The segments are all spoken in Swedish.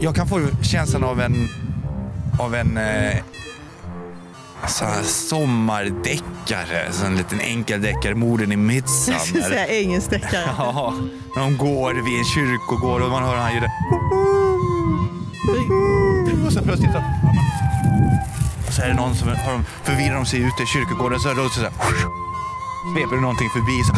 jag kan få känslan av en, av en eh, så här sommardäckare, så en liten enkel deckare, morden i Jag skulle Midsommar. säga engelsk deckare. Ja, när de går vid en kyrkogård och man hör han ljudet. Och så plötsligt så... Och så är det någon som har de, förvirrar de sig ute i kyrkogården så är det så här, sveper det någonting förbi. Så,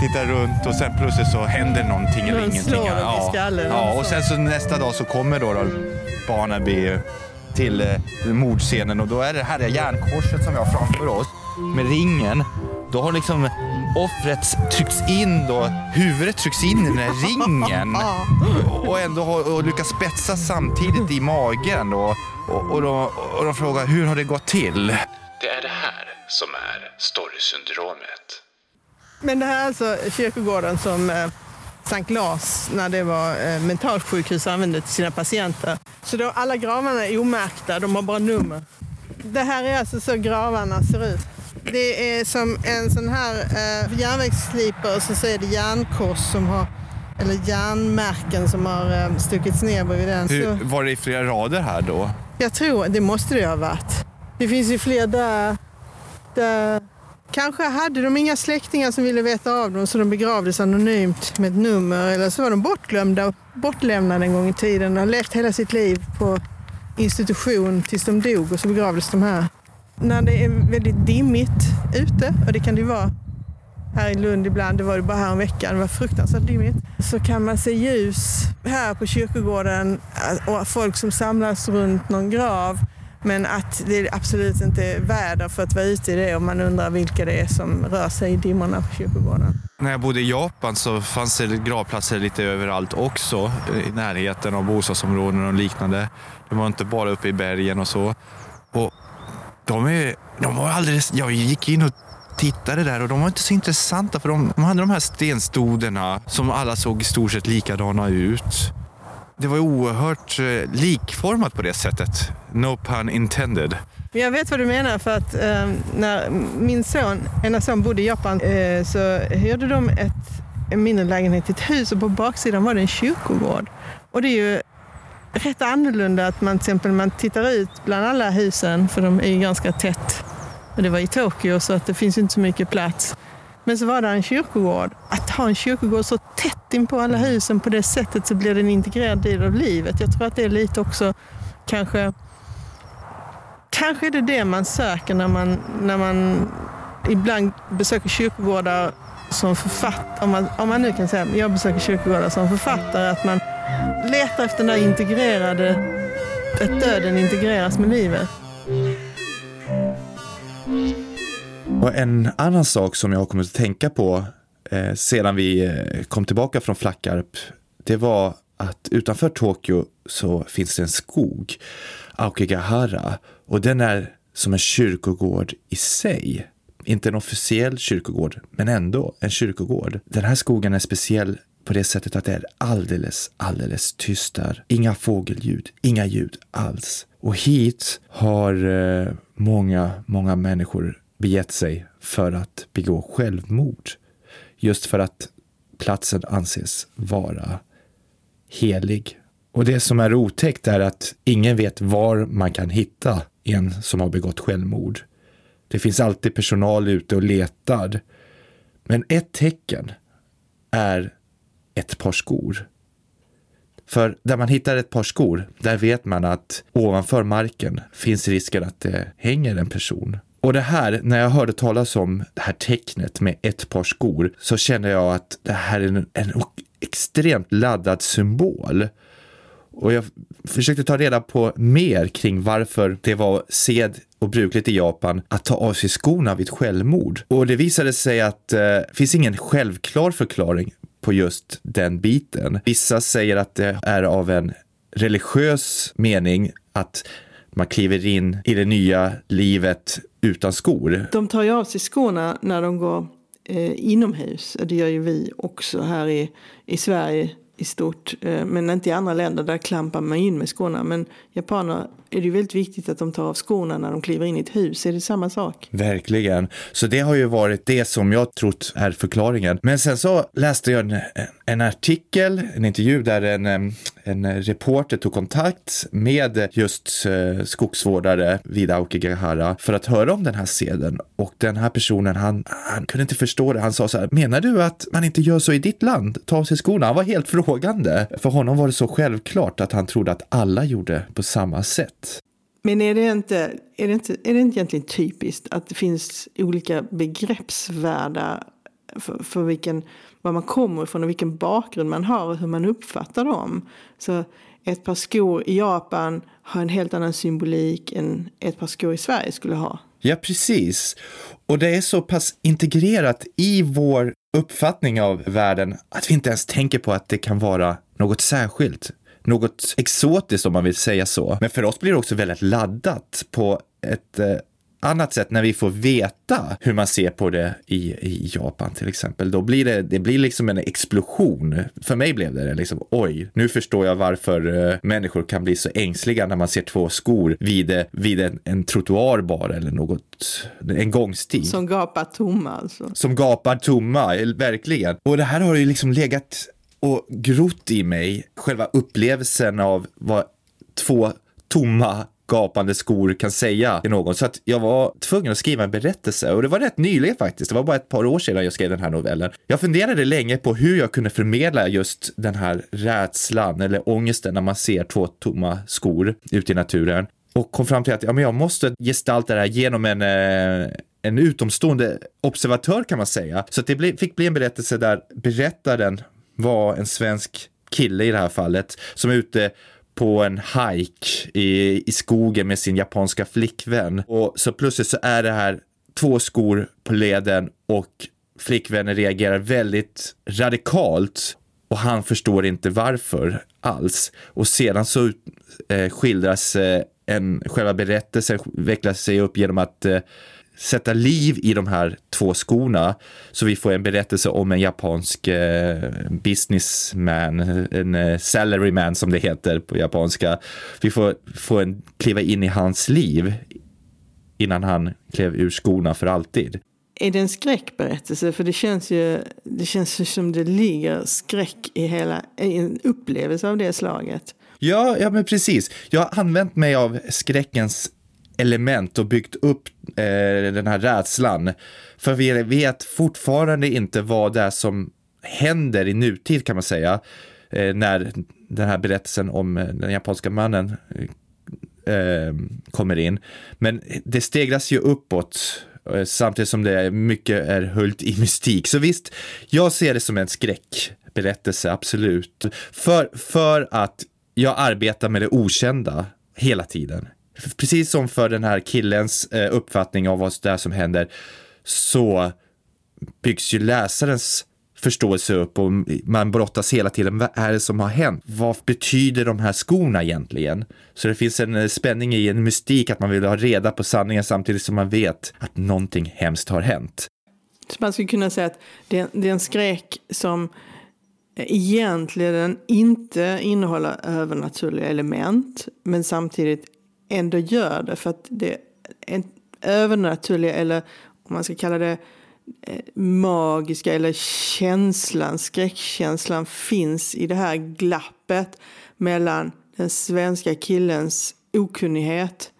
tittar runt och sen plötsligt så händer någonting eller Någon ingenting. slår dem i skallen. Ja, och sen så nästa dag så kommer då, då Barnaby till eh, mordscenen och då är det här är järnkorset som vi har framför oss med ringen. Då har liksom offret tryckts in då, huvudet trycks in i den här ringen och ändå har, och lyckas spetsa samtidigt i magen och, och, och, de, och de frågar hur har det gått till? Det är det här som är storysyndromet. Men det här är alltså kyrkogården som eh, Sankt Lars, när det var eh, mentalsjukhus, använde till sina patienter. Så då, alla gravarna är omärkta, de har bara nummer. Det här är alltså så gravarna ser ut. Det är som en sån här eh, järnvägsslipare och så, är det järnkors som har, eller järnmärken som har eh, stuckits ner bredvid den. Hur, var det i flera rader här då? jag tror, det måste det ha varit. Det finns ju fler där. där. Kanske hade de inga släktingar som ville veta av dem så de begravdes anonymt med ett nummer. Eller så var de bortglömda och bortlämnade en gång i tiden och har levt hela sitt liv på institution tills de dog och så begravdes de här. När det är väldigt dimmigt ute, och det kan det ju vara här i Lund ibland, det var det bara här en vecka, det var fruktansvärt dimmigt, så kan man se ljus här på kyrkogården och folk som samlas runt någon grav. Men att det absolut inte är väder för att vara ute i det och man undrar vilka det är som rör sig i dimmorna på kyrkogården. När jag bodde i Japan så fanns det gravplatser lite överallt också. I närheten av bostadsområden och liknande. Det var inte bara uppe i bergen och så. Och de, är, de var alldeles... Jag gick in och tittade där och de var inte så intressanta för de, de hade de här stenstoderna som alla såg i stort sett likadana ut. Det var oerhört eh, likformat på det sättet. No pun intended. Jag vet vad du menar för att eh, när min son, ena son bodde i Japan eh, så hyrde de ett, en mindre lägenhet i ett hus och på baksidan var det en kyrkogård. Och det är ju rätt annorlunda att man till exempel man tittar ut bland alla husen för de är ju ganska tätt. Och det var i Tokyo så att det finns inte så mycket plats. Men så var det en kyrkogård. Att ha en kyrkogård så tätt in på alla husen på det sättet så blir det en integrerad del av livet. Jag tror att det är lite också kanske Kanske är det det man söker när man, när man ibland besöker kyrkogårdar som författare. Om man, om man nu kan säga jag besöker kyrkogårdar som författare. Att man letar efter den där integrerade, att döden integreras med livet. Och en annan sak som jag har kommit att tänka på eh, sedan vi eh, kom tillbaka från Flackarp, det var att utanför Tokyo så finns det en skog, Aokigahara, och den är som en kyrkogård i sig. Inte en officiell kyrkogård, men ändå en kyrkogård. Den här skogen är speciell på det sättet att det är alldeles, alldeles tyst där. Inga fågelljud, inga ljud alls. Och hit har eh, många, många människor begett sig för att begå självmord. Just för att platsen anses vara helig. Och det som är otäckt är att ingen vet var man kan hitta en som har begått självmord. Det finns alltid personal ute och letar. Men ett tecken är ett par skor. För där man hittar ett par skor, där vet man att ovanför marken finns risken att det hänger en person. Och det här, när jag hörde talas om det här tecknet med ett par skor, så kände jag att det här är en, en extremt laddad symbol. Och jag försökte ta reda på mer kring varför det var sed och brukligt i Japan att ta av sig skorna vid självmord. Och det visade sig att eh, det finns ingen självklar förklaring på just den biten. Vissa säger att det är av en religiös mening att man kliver in i det nya livet utan skor. De tar ju av sig skorna när de går eh, inomhus. Det gör ju vi också här i, i Sverige. i stort. Eh, men inte i andra länder, där klampar man in med skorna. Men japaner är det ju väldigt viktigt att de tar av skorna när de kliver in i ett hus. Är det samma sak? Verkligen. Så det har ju varit det som jag trott är förklaringen. Men sen så läste jag en, en artikel, en intervju där en, en reporter tog kontakt med just eh, skogsvårdare vid Aokigahara för att höra om den här seden. Och den här personen, han, han kunde inte förstå det. Han sa så här, menar du att man inte gör så i ditt land? Ta av sig skorna. Han var helt frågande. För honom var det så självklart att han trodde att alla gjorde på samma sätt. Men är det, inte, är, det inte, är det inte egentligen typiskt att det finns olika begreppsvärldar för, för vilken, var man kommer ifrån och vilken bakgrund man har och hur man uppfattar dem? Så ett par skor i Japan har en helt annan symbolik än ett par skor i Sverige skulle ha. Ja, precis. Och det är så pass integrerat i vår uppfattning av världen att vi inte ens tänker på att det kan vara något särskilt. Något exotiskt om man vill säga så. Men för oss blir det också väldigt laddat på ett eh, annat sätt när vi får veta hur man ser på det i, i Japan till exempel. Då blir det, det blir liksom en explosion. För mig blev det liksom, oj, nu förstår jag varför uh, människor kan bli så ängsliga när man ser två skor vid, vid en, en trottoar bara eller något, en gångstig. Som gapar tomma alltså. Som gapar tomma, verkligen. Och det här har ju liksom legat och grott i mig, själva upplevelsen av vad två tomma gapande skor kan säga till någon. Så att jag var tvungen att skriva en berättelse och det var rätt nyligen faktiskt. Det var bara ett par år sedan jag skrev den här novellen. Jag funderade länge på hur jag kunde förmedla just den här rädslan eller ångesten när man ser två tomma skor ute i naturen och kom fram till att ja, men jag måste gestalta det här genom en eh, en utomstående observatör kan man säga. Så det fick bli en berättelse där berättaren var en svensk kille i det här fallet som är ute på en hike i, i skogen med sin japanska flickvän. Och så plötsligt så är det här två skor på leden och flickvännen reagerar väldigt radikalt och han förstår inte varför alls. Och sedan så eh, skildras eh, en, själva berättelsen vecklar sig upp genom att eh, sätta liv i de här två skorna. Så vi får en berättelse om en japansk eh, businessman, en eh, salaryman som det heter på japanska. Vi får, får en, kliva in i hans liv innan han klev ur skorna för alltid. Är det en skräckberättelse? För det känns ju det känns som det ligger skräck i hela, en upplevelse av det slaget. Ja, ja men precis. Jag har använt mig av skräckens element och byggt upp eh, den här rädslan. För vi vet fortfarande inte vad det är som händer i nutid kan man säga. Eh, när den här berättelsen om eh, den japanska mannen eh, eh, kommer in. Men det stegras ju uppåt eh, samtidigt som det är mycket är höljt i mystik. Så visst, jag ser det som en skräckberättelse, absolut. För, för att jag arbetar med det okända hela tiden precis som för den här killens eh, uppfattning av vad det är som händer så byggs ju läsarens förståelse upp och man brottas hela tiden. Vad är det som har hänt? Vad betyder de här skorna egentligen? Så det finns en eh, spänning i en mystik att man vill ha reda på sanningen samtidigt som man vet att någonting hemskt har hänt. Så man skulle kunna säga att det det är en skräck som eh, egentligen inte innehåller övernaturliga element men samtidigt ändå gör det. För att det är övernaturliga eller om man ska kalla det eh, magiska eller känslan, skräckkänslan finns i det här glappet mellan den svenska killens okunnighet,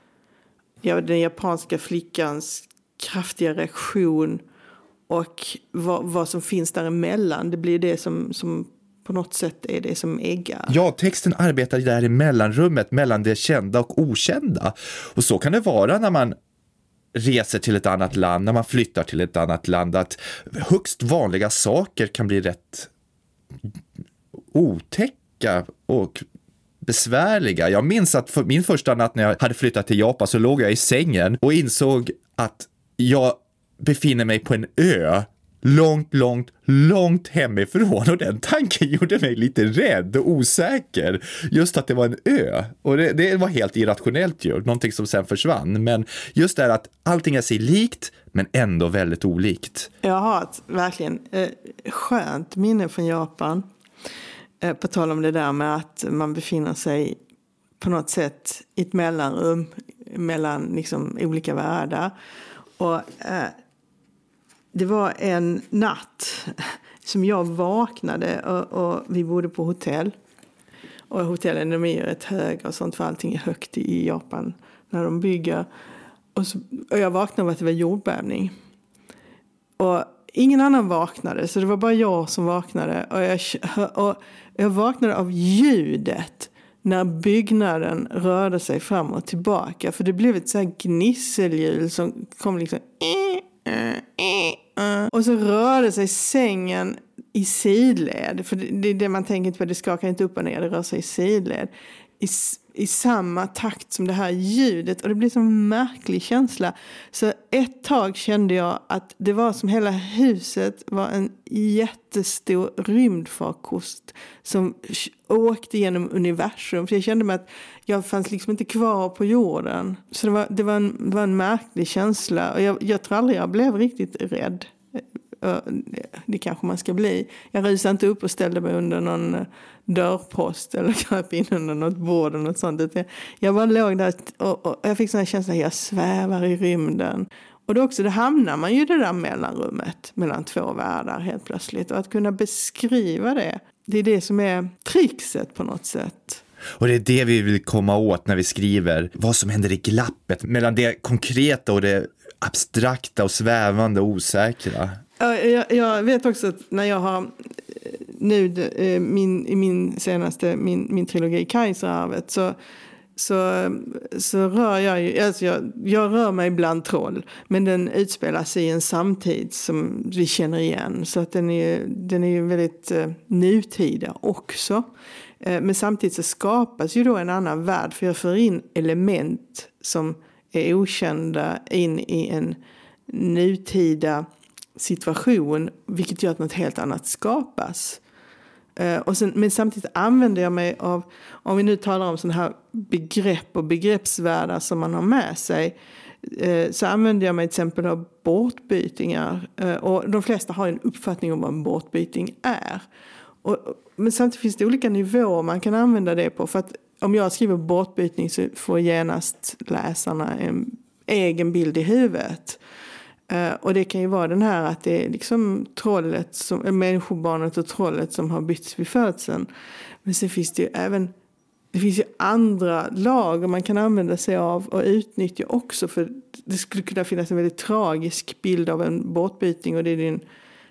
den japanska flickans kraftiga reaktion och vad, vad som finns däremellan. Det blir det som, som på något sätt är det som äggar. Ja, texten arbetar där i mellanrummet mellan det kända och okända. Och så kan det vara när man reser till ett annat land, när man flyttar till ett annat land, att högst vanliga saker kan bli rätt otäcka och besvärliga. Jag minns att för min första natt när jag hade flyttat till Japan så låg jag i sängen och insåg att jag befinner mig på en ö långt, långt, långt hemifrån och den tanken gjorde mig lite rädd och osäker. Just att det var en ö och det, det var helt irrationellt ju, någonting som sen försvann. Men just det här att allting är sig likt men ändå väldigt olikt. Jag har ett verkligen eh, skönt minne från Japan. Eh, på tal om det där med att man befinner sig på något sätt i ett mellanrum mellan liksom olika världar. Och, eh, det var en natt som jag vaknade och, och, vi bodde på hotell. Och hotellen de är ju rätt höga och sånt för allting är högt i Japan när de bygger. Och, så, och jag vaknade av att det var jordbävning. Och ingen annan vaknade så det var bara jag som vaknade. Och jag, och jag vaknade av ljudet när byggnaden rörde sig fram och tillbaka. För det blev ett så här gnisselljud som kom liksom... Och så rörde sig sängen i sidled. För det är det man tänker på, det skakar inte upp och ner, det rör sig i sidled. I, i samma takt som det här ljudet. Och det blir en märklig känsla. Så ett tag kände jag att det var som hela huset var en jättestor rymdfarkost som åkte genom universum. För jag kände mig att jag fanns liksom inte kvar på jorden. Så det var, det var, en, var en märklig känsla. Och jag, jag tror aldrig jag blev riktigt rädd eh, eh, det kanske man ska bli. Jag rusade inte upp och ställde mig under någon eh, dörrpost eller kröp in under något bord eller något sånt. Jag bara låg där och, och jag fick sån här känsla att jag svävar i rymden. Och då också, då hamnar man ju i det där mellanrummet mellan två världar helt plötsligt. Och att kunna beskriva det, det är det som är trixet på något sätt. Och det är det vi vill komma åt när vi skriver vad som händer i glappet mellan det konkreta och det abstrakta och svävande och osäkra. Jag, jag vet också att när jag har nu eh, min, i min senaste min, min trilogi Kaiserarvet så, så, så rör jag ju, alltså jag, jag rör mig bland troll. Men den utspelar sig i en samtid som vi känner igen. Så att den är, den är ju väldigt eh, nutida också. Eh, men samtidigt så skapas ju då en annan värld. För jag för in element som är okända in i en nutida situation, vilket gör att något helt annat skapas. Eh, och sen, men samtidigt använder jag mig av, om vi nu talar om sådana här begrepp och begreppsvärldar som man har med sig, eh, så använder jag mig till exempel av båtbytingar. Eh, och de flesta har en uppfattning om vad en båtbyting är. Och, men samtidigt finns det olika nivåer man kan använda det på. För att om jag skriver båtbytning så får genast läsarna en egen bild i huvudet. Eh, och det kan ju vara den här att det är liksom trollet, som, eh, människobarnet och trollet som har bytts vid födseln. Men sen finns det ju även det finns ju andra lager man kan använda sig av och utnyttja också. För det skulle kunna finnas en väldigt tragisk bild av en båtbytning och det är, din,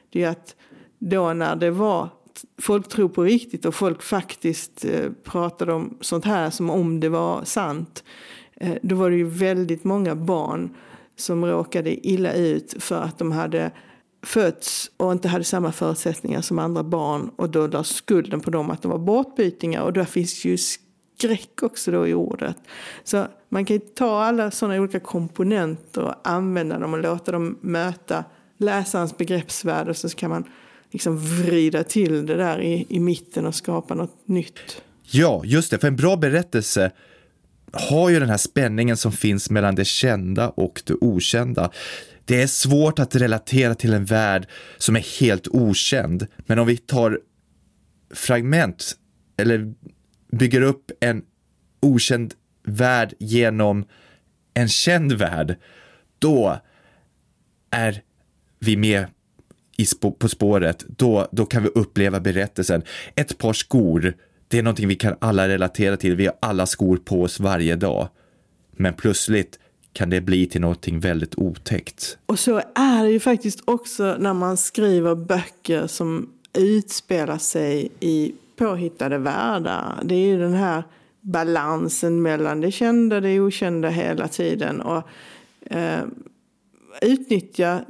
det är att då när det var folk tror på riktigt och folk faktiskt eh, pratade om sånt här som om det var sant. Då var det ju väldigt många barn som råkade illa ut för att de hade fötts och inte hade samma förutsättningar som andra barn och då lades skulden på dem att de var bortbytingar och där finns ju skräck också då i ordet. Så man kan ju ta alla sådana olika komponenter och använda dem och låta dem möta läsarens begreppsvärld och så kan man liksom vrida till det där i, i mitten och skapa något nytt. Ja, just det, för en bra berättelse har ju den här spänningen som finns mellan det kända och det okända. Det är svårt att relatera till en värld som är helt okänd, men om vi tar fragment eller bygger upp en okänd värld genom en känd värld, då är vi med i spå på spåret. Då, då kan vi uppleva berättelsen. Ett par skor det är någonting vi kan alla relatera till. Vi har alla skor på oss varje dag. Men plötsligt kan det bli till någonting väldigt otäckt. Och så är det ju faktiskt också när man skriver böcker som utspelar sig i påhittade världar. Det är ju den här balansen mellan det kända och det okända hela tiden. Och eh, utnyttja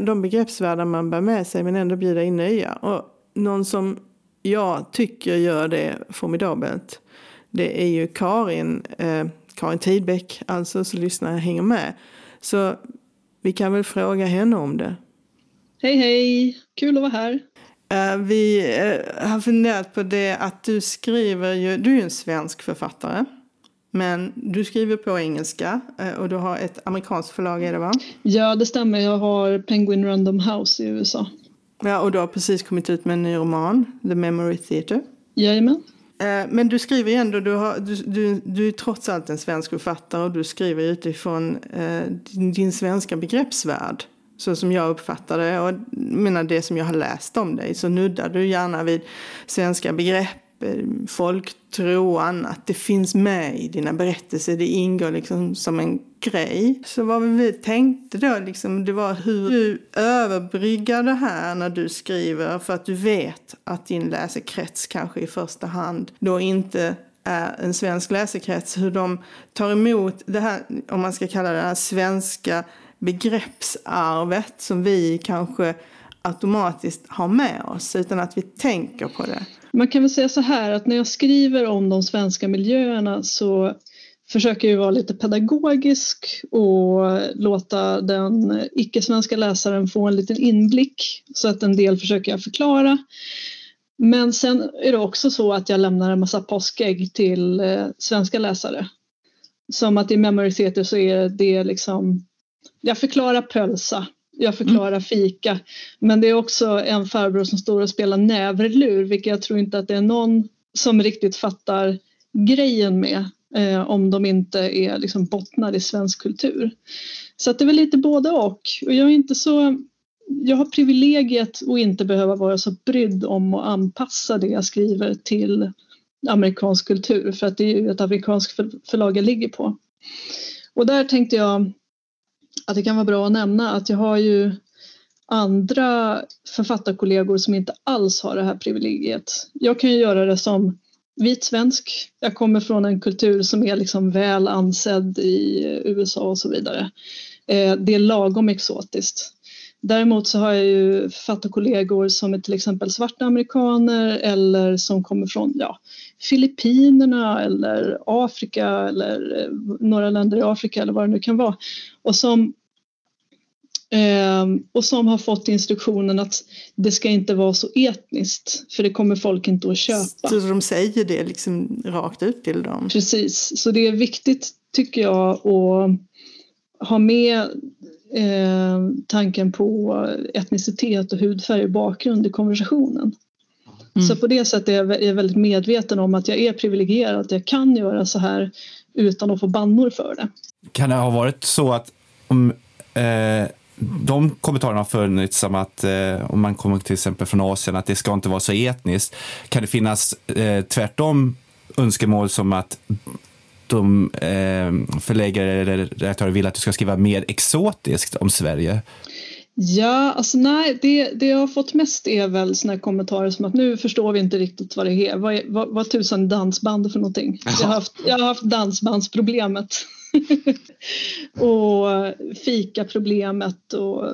de begreppsvärldar man bär med sig men ändå bjuda in nya. Och någon som jag tycker gör det formidabelt. Det är ju Karin, eh, Karin Tidbeck, alltså, så lyssnare hänger med. Så vi kan väl fråga henne om det. Hej hej, kul att vara här. Eh, vi eh, har funderat på det att du skriver ju, du är ju en svensk författare. Men du skriver på engelska eh, och du har ett amerikanskt förlag, är det va? Ja, det stämmer. Jag har Penguin Random House i USA. Ja, och du har precis kommit ut med en ny roman, The Memory Theatre. Jajamän. Eh, Men du skriver ju ändå, du, har, du, du, du är trots allt en svensk författare och du skriver utifrån eh, din, din svenska begreppsvärld. Så som jag uppfattar det och menar det som jag har läst om dig så nuddar du gärna vid svenska begrepp, Eh, folktro och annat. Det finns med i dina berättelser, det ingår liksom som en grej. Så vad vi tänkte då liksom, det var hur du överbryggar det här när du skriver för att du vet att din läsekrets kanske i första hand då inte är en svensk läsekrets, hur de tar emot det här, om man ska kalla det här svenska begreppsarvet som vi kanske automatiskt har med oss utan att vi tänker på det. Man kan väl säga så här att när jag skriver om de svenska miljöerna så försöker jag vara lite pedagogisk och låta den icke-svenska läsaren få en liten inblick så att en del försöker jag förklara. Men sen är det också så att jag lämnar en massa påskägg till eh, svenska läsare. Som att i Memory Theater så är det liksom, jag förklarar pölsa, jag förklarar fika. Men det är också en farbror som står och spelar näverlur, vilket jag tror inte att det är någon som riktigt fattar grejen med eh, om de inte är liksom bottnar i svensk kultur. Så det är väl lite både och. Och jag är inte så jag har privilegiet att inte behöva vara så brydd om att anpassa det jag skriver till amerikansk kultur för att det är ju ett amerikanskt förlag jag ligger på. Och där tänkte jag att det kan vara bra att nämna att jag har ju andra författarkollegor som inte alls har det här privilegiet. Jag kan ju göra det som vit svensk. Jag kommer från en kultur som är liksom väl ansedd i USA och så vidare. Eh, det är lagom exotiskt. Däremot så har jag ju författarkollegor som är till exempel svarta amerikaner eller som kommer från ja, Filippinerna eller Afrika eller några länder i Afrika eller vad det nu kan vara. Och som, eh, och som har fått instruktionen att det ska inte vara så etniskt för det kommer folk inte att köpa. Så de säger det liksom rakt ut till dem? Precis, så det är viktigt tycker jag att ha med eh, tanken på etnicitet och hudfärg och bakgrund i konversationen. Mm. Så på det sättet är jag väldigt medveten om att jag är privilegierad, att jag kan göra så här utan att få bannor för det. Kan det ha varit så att om eh, de kommentarerna har funnits som att eh, om man kommer till exempel från Asien att det ska inte vara så etniskt. Kan det finnas eh, tvärtom önskemål som att de eh, förläggare eller redaktörer vill att du ska skriva mer exotiskt om Sverige? Ja, alltså nej, det, det jag har fått mest är väl såna kommentarer som att nu förstår vi inte riktigt vad det är. Vad, vad, vad tusan dansband för någonting? Jag har haft, jag har haft dansbandsproblemet. och fikaproblemet och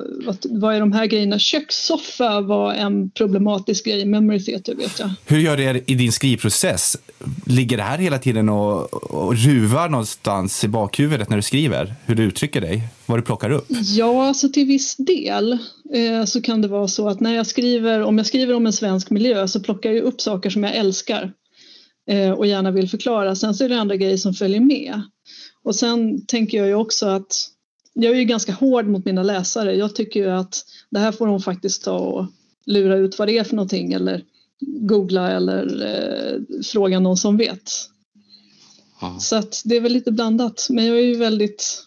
vad, är de här grejerna? Kökssoffa var en problematisk grej i Memory Theater vet jag. Hur gör det i din skrivprocess? Ligger det här hela tiden och, och ruvar någonstans i bakhuvudet när du skriver? Hur du uttrycker dig? Vad du plockar upp? Ja, alltså till viss del eh, så kan det vara så att när jag skriver, om jag skriver om en svensk miljö så plockar jag upp saker som jag älskar eh, och gärna vill förklara. Sen så är det andra grejer som följer med. Och sen tänker jag ju också att jag är ju ganska hård mot mina läsare. Jag tycker ju att det här får de faktiskt ta och lura ut vad det är för någonting eller googla eller eh, fråga någon som vet. Ja. Så att det är väl lite blandat. Men jag är ju väldigt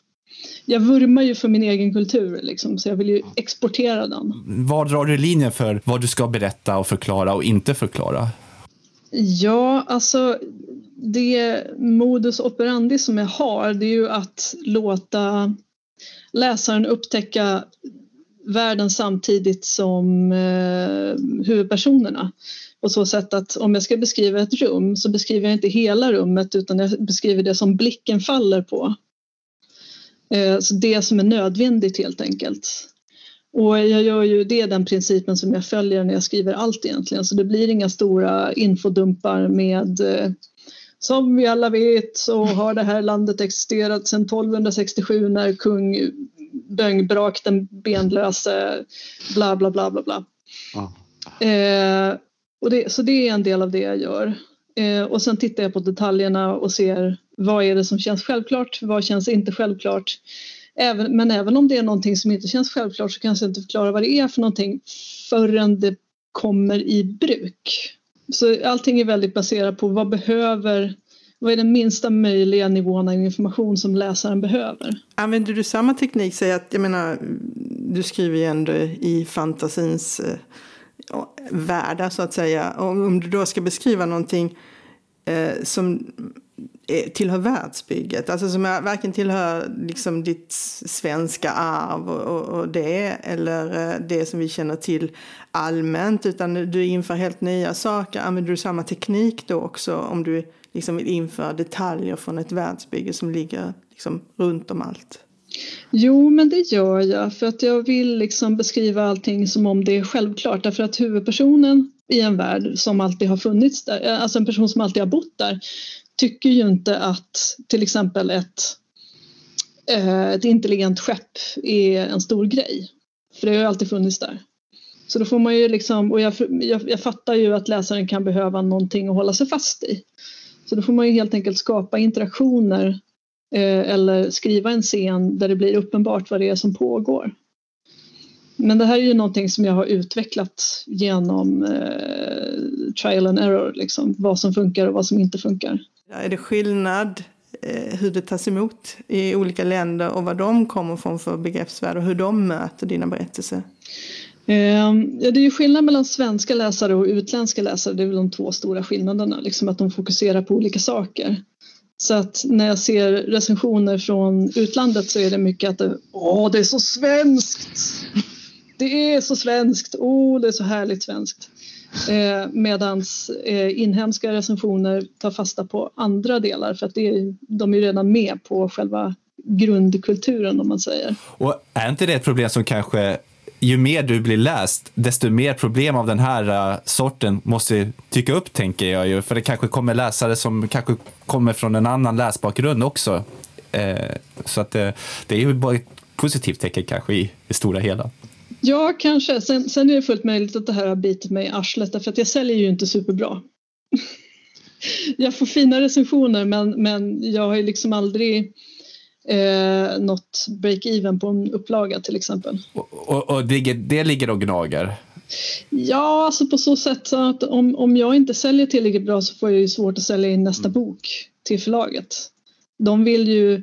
jag vurmar ju för min egen kultur, liksom, så jag vill ju exportera den. Var drar du linjen för vad du ska berätta och förklara och inte förklara? Ja, alltså det modus operandi som jag har det är ju att låta läsaren upptäcka världen samtidigt som eh, huvudpersonerna. På så sätt att om jag ska beskriva ett rum så beskriver jag inte hela rummet utan jag beskriver det som blicken faller på. Eh, så det som är nödvändigt helt enkelt. Och jag gör ju det den principen som jag följer när jag skriver allt egentligen. Så det blir inga stora infodumpar med eh, som vi alla vet så har det här landet existerat sedan 1267 när kung Böngbrak den benlöse bla bla bla bla bla. Ah. Eh, och det, så det är en del av det jag gör. Eh, och sen tittar jag på detaljerna och ser vad är det som känns självklart, vad känns inte självklart. Även, men även om det är någonting som inte känns självklart så kanske jag inte förklara vad det är för någonting förrän det kommer i bruk. Så allting är väldigt baserat på vad behöver vad är den minsta möjliga nivån av information som läsaren behöver? Använder du samma teknik? Säg att, jag menar, du skriver ju ändå i fantasins eh, världar så att säga. Och om du då ska beskriva någonting eh, som Eh, tillhör världsbygget, alltså som varken tillhör liksom ditt svenska arv och, och, det eller eh, det som vi känner till allmänt utan du inför helt nya saker. Använder du samma teknik då också om du liksom vill införa detaljer från ett världsbygge som ligger liksom runt om allt? Jo, men det gör jag för att jag vill liksom beskriva allting som om det är självklart därför att huvudpersonen i en värld som alltid har funnits där, eh, alltså en person som alltid har bott där, tycker ju inte att till exempel ett, eh, ett intelligent skepp är en stor grej. För det har ju alltid funnits där. Så då får man ju liksom, och jag, jag, jag fattar ju att läsaren kan behöva någonting att hålla sig fast i. Så då får man ju helt enkelt skapa interaktioner eh, eller skriva en scen där det blir uppenbart vad det är som pågår. Men det här är ju någonting som jag har utvecklat genom eh, trial and error, liksom, vad som funkar och vad som inte funkar. Är det skillnad eh, hur det tas emot i olika länder och vad de kommer från för begreppsvärld och hur de möter dina berättelser? Ehm, ja, det är ju skillnad mellan svenska läsare och utländska läsare. Det är väl de två stora skillnaderna, liksom att de fokuserar på olika saker. Så att när jag ser recensioner från utlandet så är det mycket att det, åh, det är så svenskt! Det är så svenskt! Åh, det är så härligt svenskt. Eh, medans eh, inhemska recensioner tar fasta på andra delar för att det är, de är redan med på själva grundkulturen om man säger. Och är inte det ett problem som kanske ju mer du blir läst, desto mer problem av den här uh, sorten måste dyka upp, tänker jag ju. För det kanske kommer läsare som kanske kommer från en annan läsbakgrund också. Uh, så att uh, det är ju bara ett positivt tecken kanske i det stora hela. Ja, kanske. Sen, sen är det fullt möjligt att det här har bitit mig i arslet därför att jag säljer ju inte superbra. jag får fina recensioner men, men jag har ju liksom aldrig eh, något break-even på en upplaga till exempel. Och, och, och det, det ligger och gnager? Ja, alltså på så sätt så att om, om jag inte säljer tillräckligt bra så får jag ju svårt att sälja in nästa mm. bok till förlaget. De vill ju,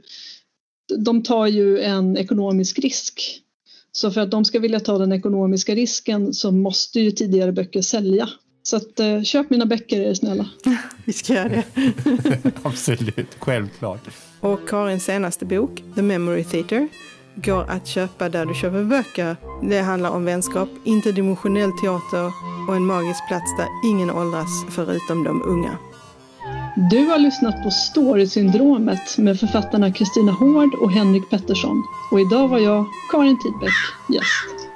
de tar ju en ekonomisk risk. Så för att de ska vilja ta den ekonomiska risken så måste ju tidigare böcker sälja. Så att, eh, köp mina böcker är snälla. Vi ska göra det. Absolut, självklart. Och Karins senaste bok, The Memory Theater, går att köpa där du köper böcker. Det handlar om vänskap, interdimensionell teater och en magisk plats där ingen åldras förutom de unga. Du har lyssnat på Storysyndromet med författarna Kristina Hård och Henrik Pettersson. Och idag var jag, Karin Tidbeck, gäst.